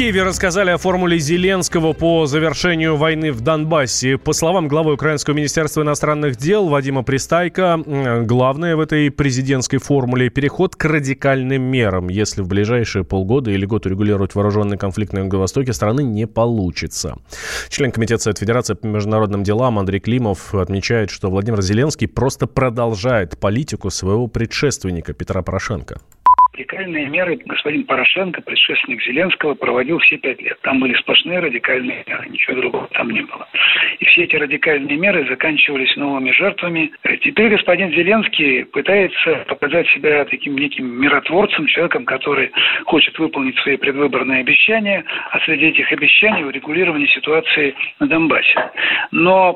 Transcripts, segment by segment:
Киеве рассказали о формуле Зеленского по завершению войны в Донбассе. По словам главы Украинского министерства иностранных дел Вадима Пристайка, главное в этой президентской формуле – переход к радикальным мерам. Если в ближайшие полгода или год урегулировать вооруженный конфликт на Юго-Востоке страны не получится. Член Комитета Совет Федерации по международным делам Андрей Климов отмечает, что Владимир Зеленский просто продолжает политику своего предшественника Петра Порошенко радикальные меры господин Порошенко, предшественник Зеленского, проводил все пять лет. Там были сплошные радикальные меры, ничего другого там не было. И все эти радикальные меры заканчивались новыми жертвами. Теперь господин Зеленский пытается показать себя таким неким миротворцем, человеком, который хочет выполнить свои предвыборные обещания, а среди этих обещаний урегулирование ситуации на Донбассе. Но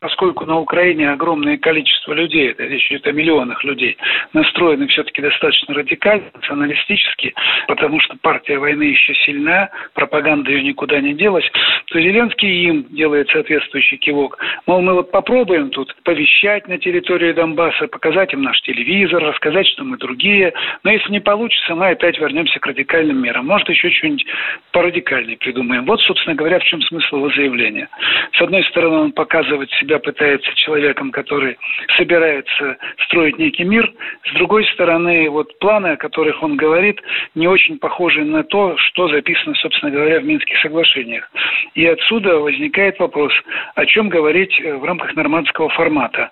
поскольку на Украине огромное количество людей, это речь идет о миллионах людей, настроены все-таки достаточно радикально, националистически, потому что партия войны еще сильна, пропаганда ее никуда не делась, то Зеленский им делает соответствующий кивок. Мол, мы вот попробуем тут повещать на территории Донбасса, показать им наш телевизор, рассказать, что мы другие, но если не получится, мы опять вернемся к радикальным мерам. Может, еще что-нибудь порадикальнее придумаем. Вот, собственно говоря, в чем смысл его заявления. С одной стороны, он показывать себя пытается человеком, который собирается строить некий мир. С другой стороны, вот планы, о которых которых он говорит, не очень похожи на то, что записано, собственно говоря, в Минских соглашениях. И отсюда возникает вопрос, о чем говорить э, в рамках нормандского формата.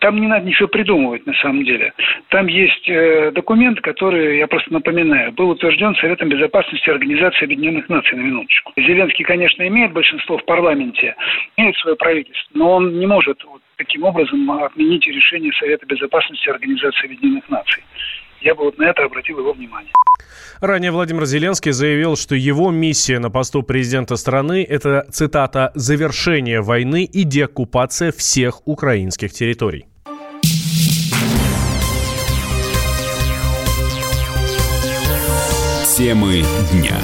Там не надо ничего придумывать на самом деле. Там есть э, документ, который, я просто напоминаю, был утвержден Советом Безопасности Организации Объединенных Наций, на минуточку. Зеленский, конечно, имеет большинство в парламенте, имеет свое правительство, но он не может вот таким образом отменить решение Совета Безопасности Организации Объединенных Наций я бы вот на это обратил его внимание. Ранее Владимир Зеленский заявил, что его миссия на посту президента страны – это, цитата, «завершение войны и деоккупация всех украинских территорий». Темы дня.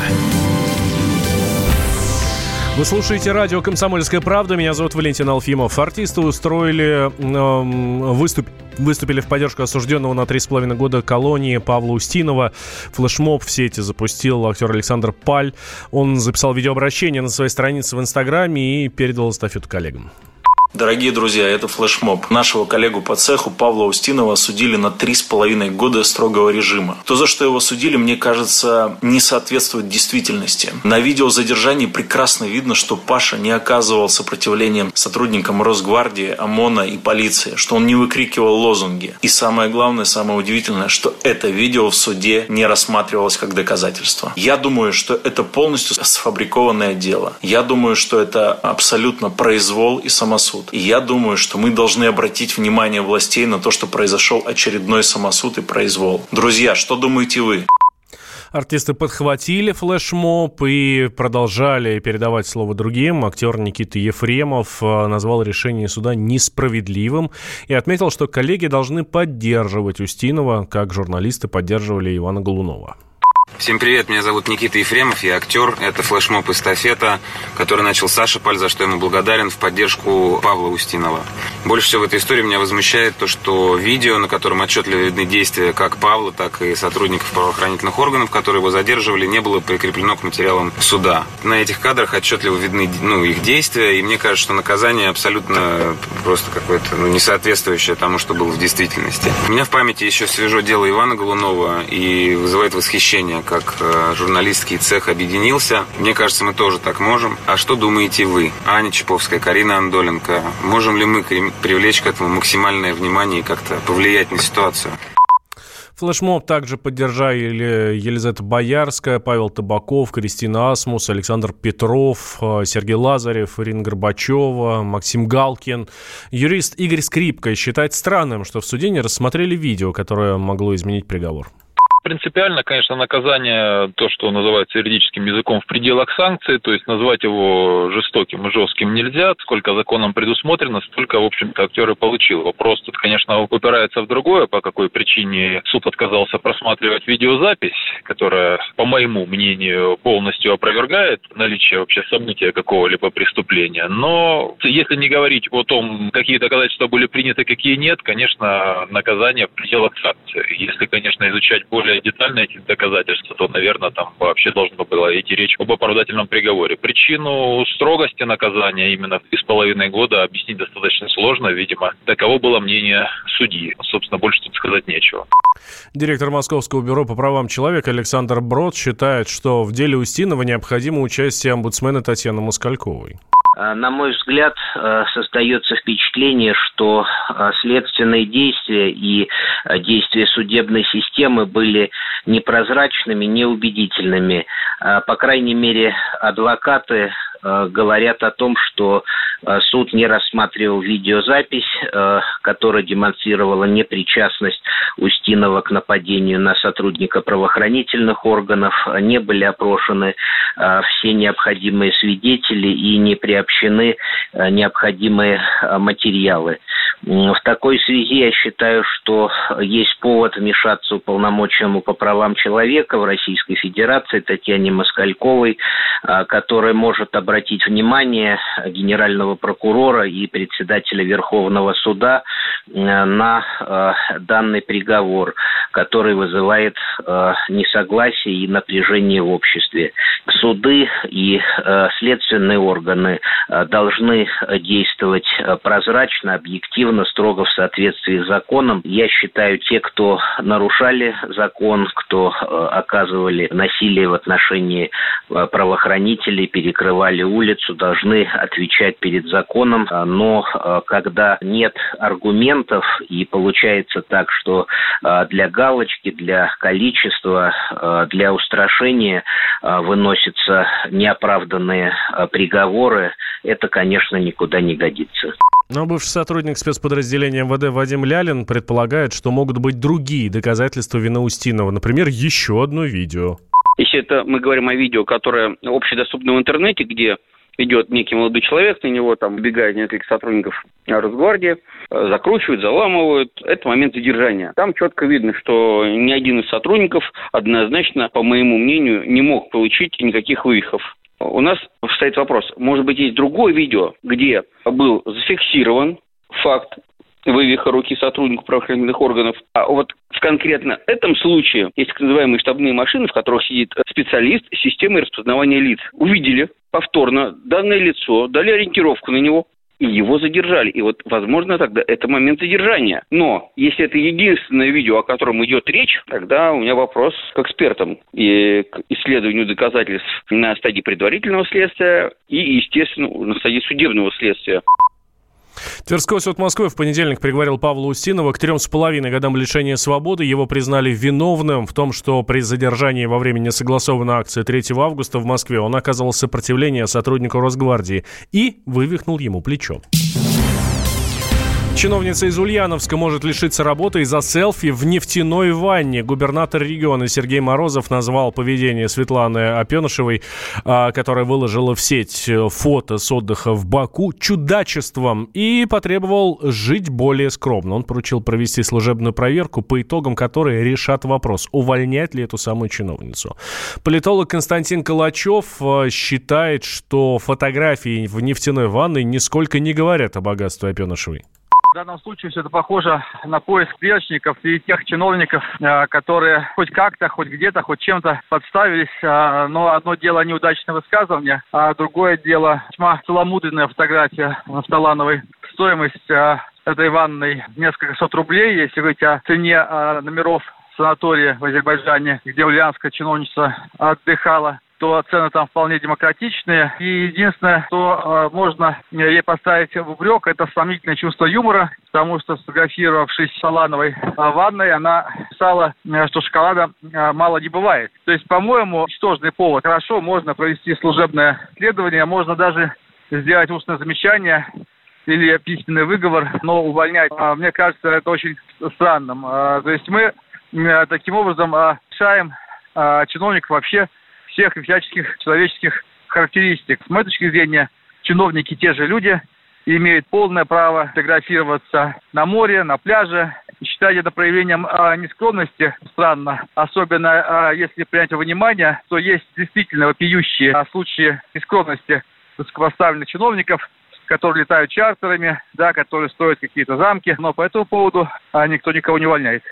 Вы слушаете радио «Комсомольская правда». Меня зовут Валентин Алфимов. Артисты устроили э, выступ, выступили в поддержку осужденного на три с половиной года колонии Павла Устинова. Флешмоб в сети запустил актер Александр Паль. Он записал видеообращение на своей странице в Инстаграме и передал эстафету коллегам. Дорогие друзья, это флешмоб. Нашего коллегу по цеху Павла Устинова осудили на три с половиной года строгого режима. То, за что его судили, мне кажется, не соответствует действительности. На видео задержания прекрасно видно, что Паша не оказывал сопротивлением сотрудникам Росгвардии, ОМОНа и полиции, что он не выкрикивал лозунги. И самое главное, самое удивительное, что это видео в суде не рассматривалось как доказательство. Я думаю, что это полностью сфабрикованное дело. Я думаю, что это абсолютно произвол и самосуд самосуд. И я думаю, что мы должны обратить внимание властей на то, что произошел очередной самосуд и произвол. Друзья, что думаете вы? Артисты подхватили флешмоб и продолжали передавать слово другим. Актер Никита Ефремов э, назвал решение суда несправедливым и отметил, что коллеги должны поддерживать Устинова, как журналисты поддерживали Ивана Голунова. Всем привет, меня зовут Никита Ефремов, я актер. Это флешмоб эстафета, который начал Саша Паль, за что ему благодарен, в поддержку Павла Устинова. Больше всего в этой истории меня возмущает то, что видео, на котором отчетливо видны действия как Павла, так и сотрудников правоохранительных органов, которые его задерживали, не было прикреплено к материалам суда. На этих кадрах отчетливо видны ну, их действия, и мне кажется, что наказание абсолютно просто какое-то ну, несоответствующее тому, что было в действительности. У меня в памяти еще свежо дело Ивана Голунова и вызывает восхищение как э, журналистский цех объединился. Мне кажется, мы тоже так можем. А что думаете вы? Аня Чаповская, Карина Андоленко. Можем ли мы привлечь к этому максимальное внимание и как-то повлиять на ситуацию? Флешмоб также поддержали Елизавета Боярская, Павел Табаков, Кристина Асмус, Александр Петров, э, Сергей Лазарев, Ирина Горбачева, Максим Галкин. Юрист Игорь Скрипка считает странным, что в суде не рассмотрели видео, которое могло изменить приговор. Принципиально, конечно, наказание, то, что называется юридическим языком, в пределах санкций, то есть назвать его жестоким и жестким нельзя, сколько законом предусмотрено, столько, в общем-то, актер получил. Вопрос тут, конечно, упирается в другое, по какой причине суд отказался просматривать видеозапись, которая, по моему мнению, полностью опровергает наличие вообще события какого-либо преступления. Но если не говорить о том, какие доказательства были приняты, какие нет, конечно, наказание в пределах санкций. Если, конечно, изучать более более детально эти доказательства, то, наверное, там вообще должно было идти речь об оправдательном приговоре. Причину строгости наказания именно три с половиной года объяснить достаточно сложно, видимо. Таково было мнение судьи. Собственно, больше тут сказать нечего. Директор Московского бюро по правам человека Александр Брод считает, что в деле Устинова необходимо участие омбудсмена Татьяны Москальковой. Э, на мой взгляд, э, создается впечатление, что э, следственные действия и действия судебной системы были непрозрачными, неубедительными. По крайней мере, адвокаты говорят о том, что э, суд не рассматривал видеозапись, э, которая демонстрировала непричастность Устинова к нападению на сотрудника правоохранительных органов, не были опрошены все необходимые свидетели и не приобщены необходимые материалы. В такой связи я считаю, что есть повод вмешаться уполномоченному по правам человека в Российской Федерации Татьяне Москальковой, которая может обратить внимание генерального прокурора и председателя Верховного суда на э, данный приговор, который вызывает э, несогласие и напряжение в обществе. Суды и следственные органы должны действовать прозрачно, объективно, строго в соответствии с законом. Я считаю, те, кто нарушали закон, кто оказывали насилие в отношении правоохранителей, перекрывали улицу, должны отвечать перед законом, а, но когда нет аргументов и получается так, что для галочки, для количества, для устрашения выносятся неоправданные приговоры, это, конечно, никуда не годится. Но бывший сотрудник спецподразделения МВД Вадим Лялин предполагает, что могут быть другие доказательства вины Устинова, например, еще одно видео. Если это мы говорим о видео, которое общедоступно в интернете, где идет некий молодой человек, на него там убегает несколько сотрудников Росгвардии, э, закручивают, заламывают. Это момент задержания. Там четко видно, что ни один из сотрудников однозначно, по моему мнению, не мог получить никаких вывихов. У нас стоит вопрос, может быть, есть другое видео, где был зафиксирован факт вывиха руки сотруднику правоохранительных органов. А вот в конкретно этом случае есть так называемые штабные машины, в которых сидит специалист системы распознавания лиц. Увидели повторно данное лицо, дали ориентировку на него, и его задержали. И вот, возможно, тогда это момент задержания. Но если это единственное видео, о котором идет речь, тогда у меня вопрос к экспертам и к исследованию доказательств на стадии предварительного следствия и, естественно, на стадии судебного следствия. Тверской суд Москвы в понедельник приговорил Павла Устинова к трем с половиной годам лишения свободы. Его признали виновным в том, что при задержании во время несогласованной акции 3 августа в Москве он оказывал сопротивление сотруднику Росгвардии и вывихнул ему плечо. Чиновница из Ульяновска может лишиться работы из-за селфи в нефтяной ванне. Губернатор региона Сергей Морозов назвал поведение Светланы Опенышевой, а, которая выложила в сеть э, фото с отдыха в Баку, чудачеством и потребовал жить более скромно. Он поручил провести служебную проверку, по итогам которой решат вопрос, увольнять ли эту самую чиновницу. Политолог Константин Калачев э, считает, что фотографии в нефтяной ванной нисколько не говорят о богатстве Опенышевой. В данном случае все это похоже на поиск преступников и тех чиновников, э, которые хоть как-то, хоть где-то, хоть чем-то подставились. Э, но одно дело неудачное высказывание, а другое дело весьма целомудренная фотография Нафталановой. Стоимость э, этой ванной несколько сот рублей. Если говорить о цене номеров санатория в Азербайджане, где ульянская чиновница отдыхала, то цены там вполне демократичные. И единственное, что э, можно ей поставить в упрек, это сомнительное чувство юмора, потому что, сфотографировавшись в Солановой э, ванной, она писала, э, что шоколада э, мало не бывает. То есть, по-моему, ничтожный повод. Хорошо, можно провести служебное следование, можно даже сделать устное замечание или письменный выговор, но увольнять, э, мне кажется, это очень странным. Э, то есть мы э, таким образом э, решаем э, чиновников вообще всех всяческих человеческих характеристик. С моей точки зрения, чиновники те же люди, имеют полное право фотографироваться на море, на пляже. Считать это проявлением а, нескромности странно, особенно а, если принять во внимание, то есть действительно вопиющие а, случаи нескромности высокопоставленных чиновников, которые летают чартерами, да, которые строят какие-то замки, но по этому поводу а, никто никого не увольняет.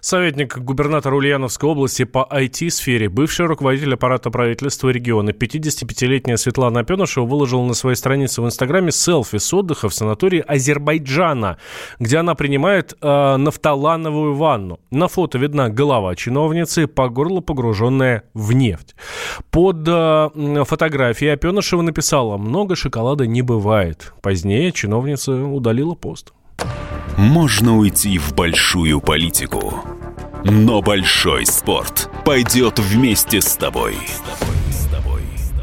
Советник губернатора Ульяновской области по IT-сфере, бывший руководитель аппарата правительства региона, 55-летняя Светлана Пенушева выложила на своей странице в Инстаграме селфи с отдыха в санатории Азербайджана, где она принимает э, нафталановую ванну. На фото видна голова чиновницы, по горло погруженная в нефть. Под э, фотографией Опенышева написала «Много шоколада не бывает». Позднее чиновница удалила пост. Можно уйти в большую политику, но большой спорт пойдет вместе с тобой.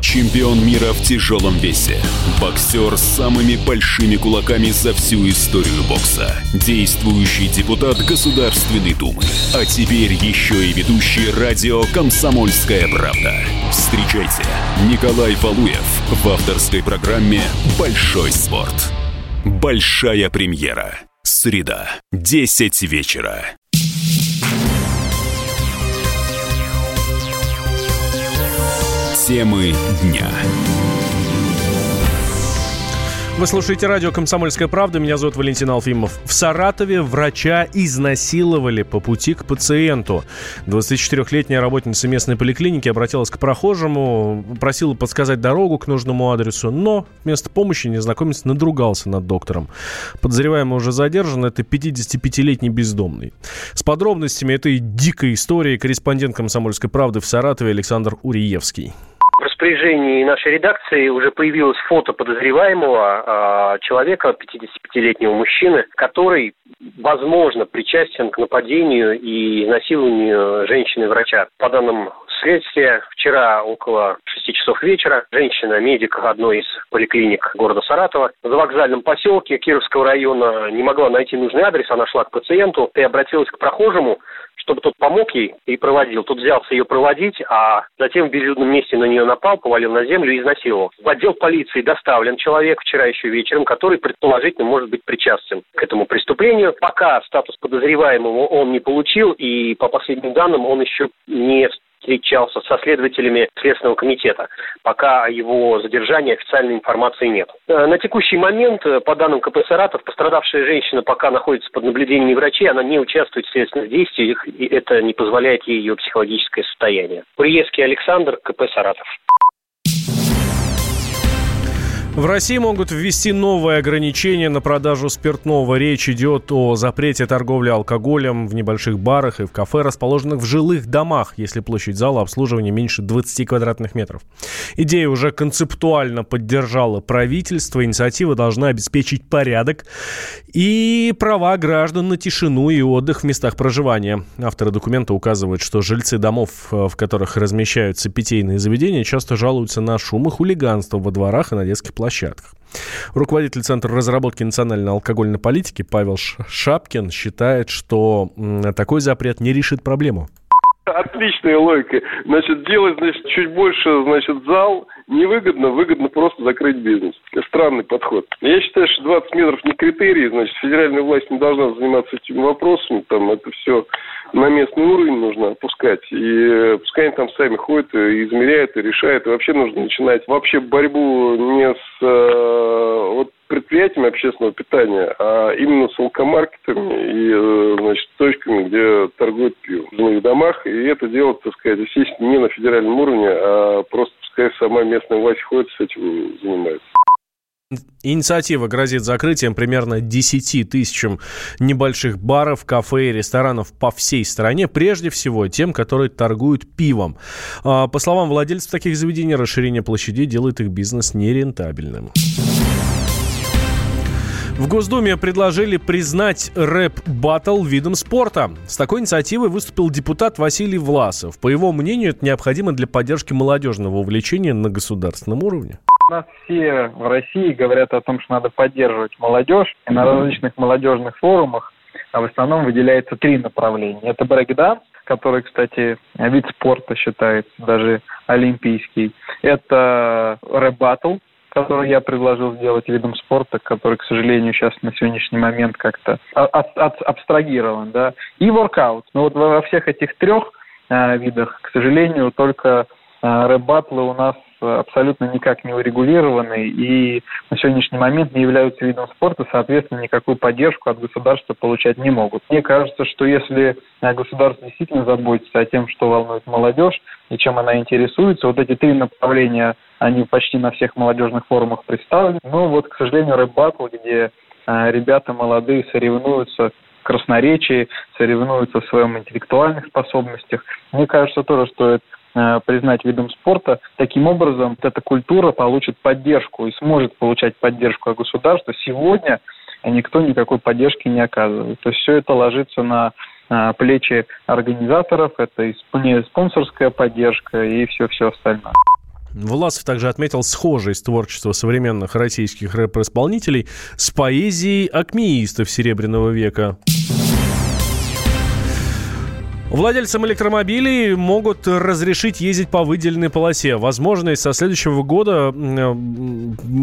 Чемпион мира в тяжелом весе. Боксер с самыми большими кулаками за всю историю бокса. Действующий депутат Государственной Думы. А теперь еще и ведущий радио «Комсомольская правда». Встречайте, Николай Валуев в авторской программе «Большой спорт». Большая премьера. Среда, 10 вечера. Темы дня. Вы слушаете радио «Комсомольская правда». Меня зовут Валентин Алфимов. В Саратове врача изнасиловали по пути к пациенту. 24-летняя работница местной поликлиники обратилась к прохожему, просила подсказать дорогу к нужному адресу, но вместо помощи незнакомец надругался над доктором. Подозреваемый уже задержан. Это 55-летний бездомный. С подробностями этой дикой истории корреспондент «Комсомольской правды» в Саратове Александр Уриевский распоряжении нашей редакции уже появилось фото подозреваемого э, человека, 55-летнего мужчины, который, возможно, причастен к нападению и насилованию женщины-врача. По данным следствия, вчера около 6 часов вечера женщина, медик одной из поликлиник города Саратова, в вокзальном поселке Кировского района не могла найти нужный адрес, она шла к пациенту и обратилась к прохожему, чтобы тот помог ей и проводил. Тот взялся ее проводить, а затем в безлюдном месте на нее напал, повалил на землю и изнасиловал. В отдел полиции доставлен человек вчера еще вечером, который предположительно может быть причастен к этому преступлению. Пока статус подозреваемого он не получил, и по последним данным он еще не встречался со следователями Следственного комитета. Пока его задержании официальной информации нет. Э, на текущий момент, э, по данным КП «Саратов», пострадавшая женщина пока находится под наблюдением врачей, она не участвует в следственных действиях, и это не позволяет ей ее психологическое состояние. Приевский Александр, КП «Саратов». В России могут ввести новые ограничения на продажу спиртного. Речь идет о запрете торговли алкоголем в небольших барах и в кафе, расположенных в жилых домах, если площадь зала обслуживания меньше 20 квадратных метров. Идея уже концептуально поддержала правительство. Инициатива должна обеспечить порядок и права граждан на тишину и отдых в местах проживания. Авторы документа указывают, что жильцы домов, в которых размещаются питейные заведения, часто жалуются на шум и хулиганство во дворах и на детских площадках площадках. Руководитель Центра разработки национальной алкогольной политики Павел Шапкин считает, что такой запрет не решит проблему. Отличная логика. Значит, делать, значит, чуть больше, значит, зал невыгодно, выгодно просто закрыть бизнес. Странный подход. Я считаю, что 20 метров не критерий, значит, федеральная власть не должна заниматься этими вопросами, там это все на местный уровень нужно опускать. И пускай они там сами ходят, и измеряют, и решают. И вообще нужно начинать вообще борьбу не с э, вот, предприятиями общественного питания, а именно с алкомаркетами и, э, значит, точками, где торгуют пиво в жилых домах. И это делать, так сказать, естественно, не на федеральном уровне, а просто пускай сама местная власть ходит, с этим занимается. Инициатива грозит закрытием примерно 10 тысячам небольших баров, кафе и ресторанов по всей стране, прежде всего тем, которые торгуют пивом. А, по словам владельцев таких заведений, расширение площадей делает их бизнес нерентабельным. В Госдуме предложили признать рэп-баттл видом спорта. С такой инициативой выступил депутат Василий Власов. По его мнению, это необходимо для поддержки молодежного увлечения на государственном уровне. У нас все в России говорят о том, что надо поддерживать молодежь. И на различных молодежных форумах а в основном выделяется три направления. Это брейкданс, который, кстати, вид спорта считается, даже олимпийский. Это рэп-баттл, который я предложил сделать видом спорта, который, к сожалению, сейчас на сегодняшний момент как-то от, от, абстрагирован, да, и воркаут. Но вот во всех этих трех э, видах, к сожалению, только э, рэп-батлы у нас абсолютно никак не урегулированы и на сегодняшний момент не являются видом спорта, соответственно, никакую поддержку от государства получать не могут. Мне кажется, что если государство действительно заботится о тем, что волнует молодежь и чем она интересуется, вот эти три направления, они почти на всех молодежных форумах представлены. Но вот, к сожалению, рэп где э, ребята молодые соревнуются красноречии, соревнуются в своем интеллектуальных способностях. Мне кажется, тоже стоит э, признать видом спорта. Таким образом, эта культура получит поддержку и сможет получать поддержку от государства. Сегодня никто никакой поддержки не оказывает. То есть все это ложится на э, плечи организаторов, это спонсорская поддержка и все-все остальное. Власов также отметил схожесть творчества современных российских рэп-исполнителей с поэзией акмеистов Серебряного века. Владельцам электромобилей могут разрешить ездить по выделенной полосе. Возможность со следующего года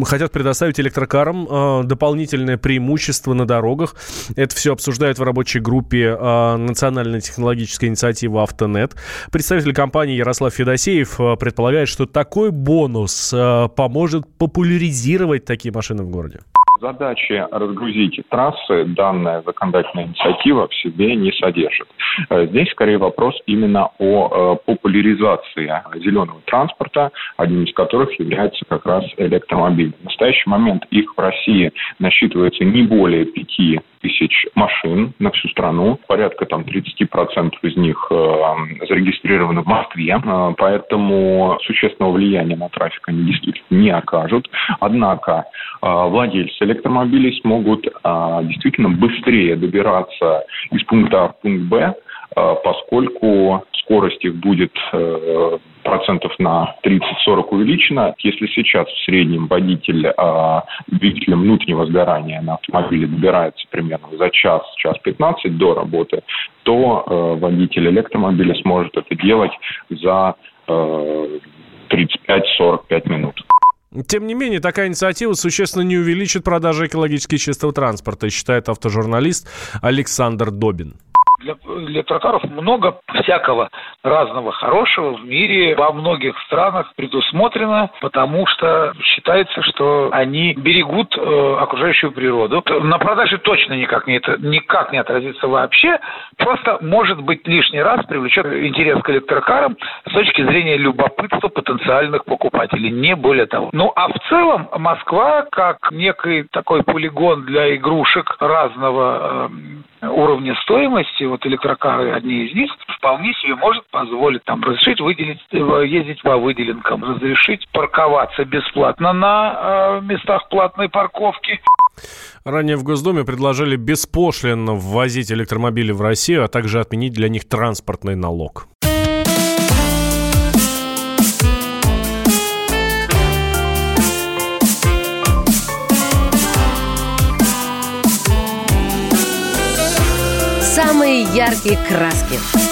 хотят предоставить электрокарам э, дополнительное преимущество на дорогах. Это все обсуждают в рабочей группе э, Национальной технологической инициативы «Автонет». Представитель компании Ярослав Федосеев э, предполагает, что такой бонус поможет популяризировать такие машины в городе задачи разгрузить трассы данная законодательная инициатива в себе не содержит. Э, здесь скорее вопрос именно о э, популяризации зеленого транспорта, одним из которых является как раз электромобиль. В настоящий момент их в России насчитывается не более пяти тысяч машин на всю страну. Порядка там 30% из них э, зарегистрированы в Москве. Э, поэтому существенного влияния на трафик они действительно не окажут. Однако э, владельцы электромобилей смогут действительно быстрее добираться из пункта А в пункт Б, поскольку скорость их будет э, процентов на 30-40 увеличена. Если сейчас в среднем водитель э, двигателем внутреннего сгорания на автомобиле добирается примерно за час, час 15 до работы, то э, водитель электромобиля сможет это делать за э, 35-45 минут. Тем не менее, такая инициатива существенно не увеличит продажи экологически чистого транспорта, считает автожурналист Александр Добин для электрокаров много всякого разного хорошего в мире во многих странах предусмотрено, потому что считается, что они берегут э, окружающую природу. На продаже точно никак не, это, никак не отразится вообще, просто может быть лишний раз привлечет интерес к электрокарам с точки зрения любопытства потенциальных покупателей, не более того. Ну а в целом Москва как некий такой полигон для игрушек разного э, уровня стоимости, вот электрокары одни из них, вполне себе может позволить там разрешить выделить, э, ездить по выделенкам, разрешить парковаться бесплатно на э, местах платной парковки. Ранее в Госдуме предложили беспошлинно ввозить электромобили в Россию, а также отменить для них транспортный налог. Самые яркие краски.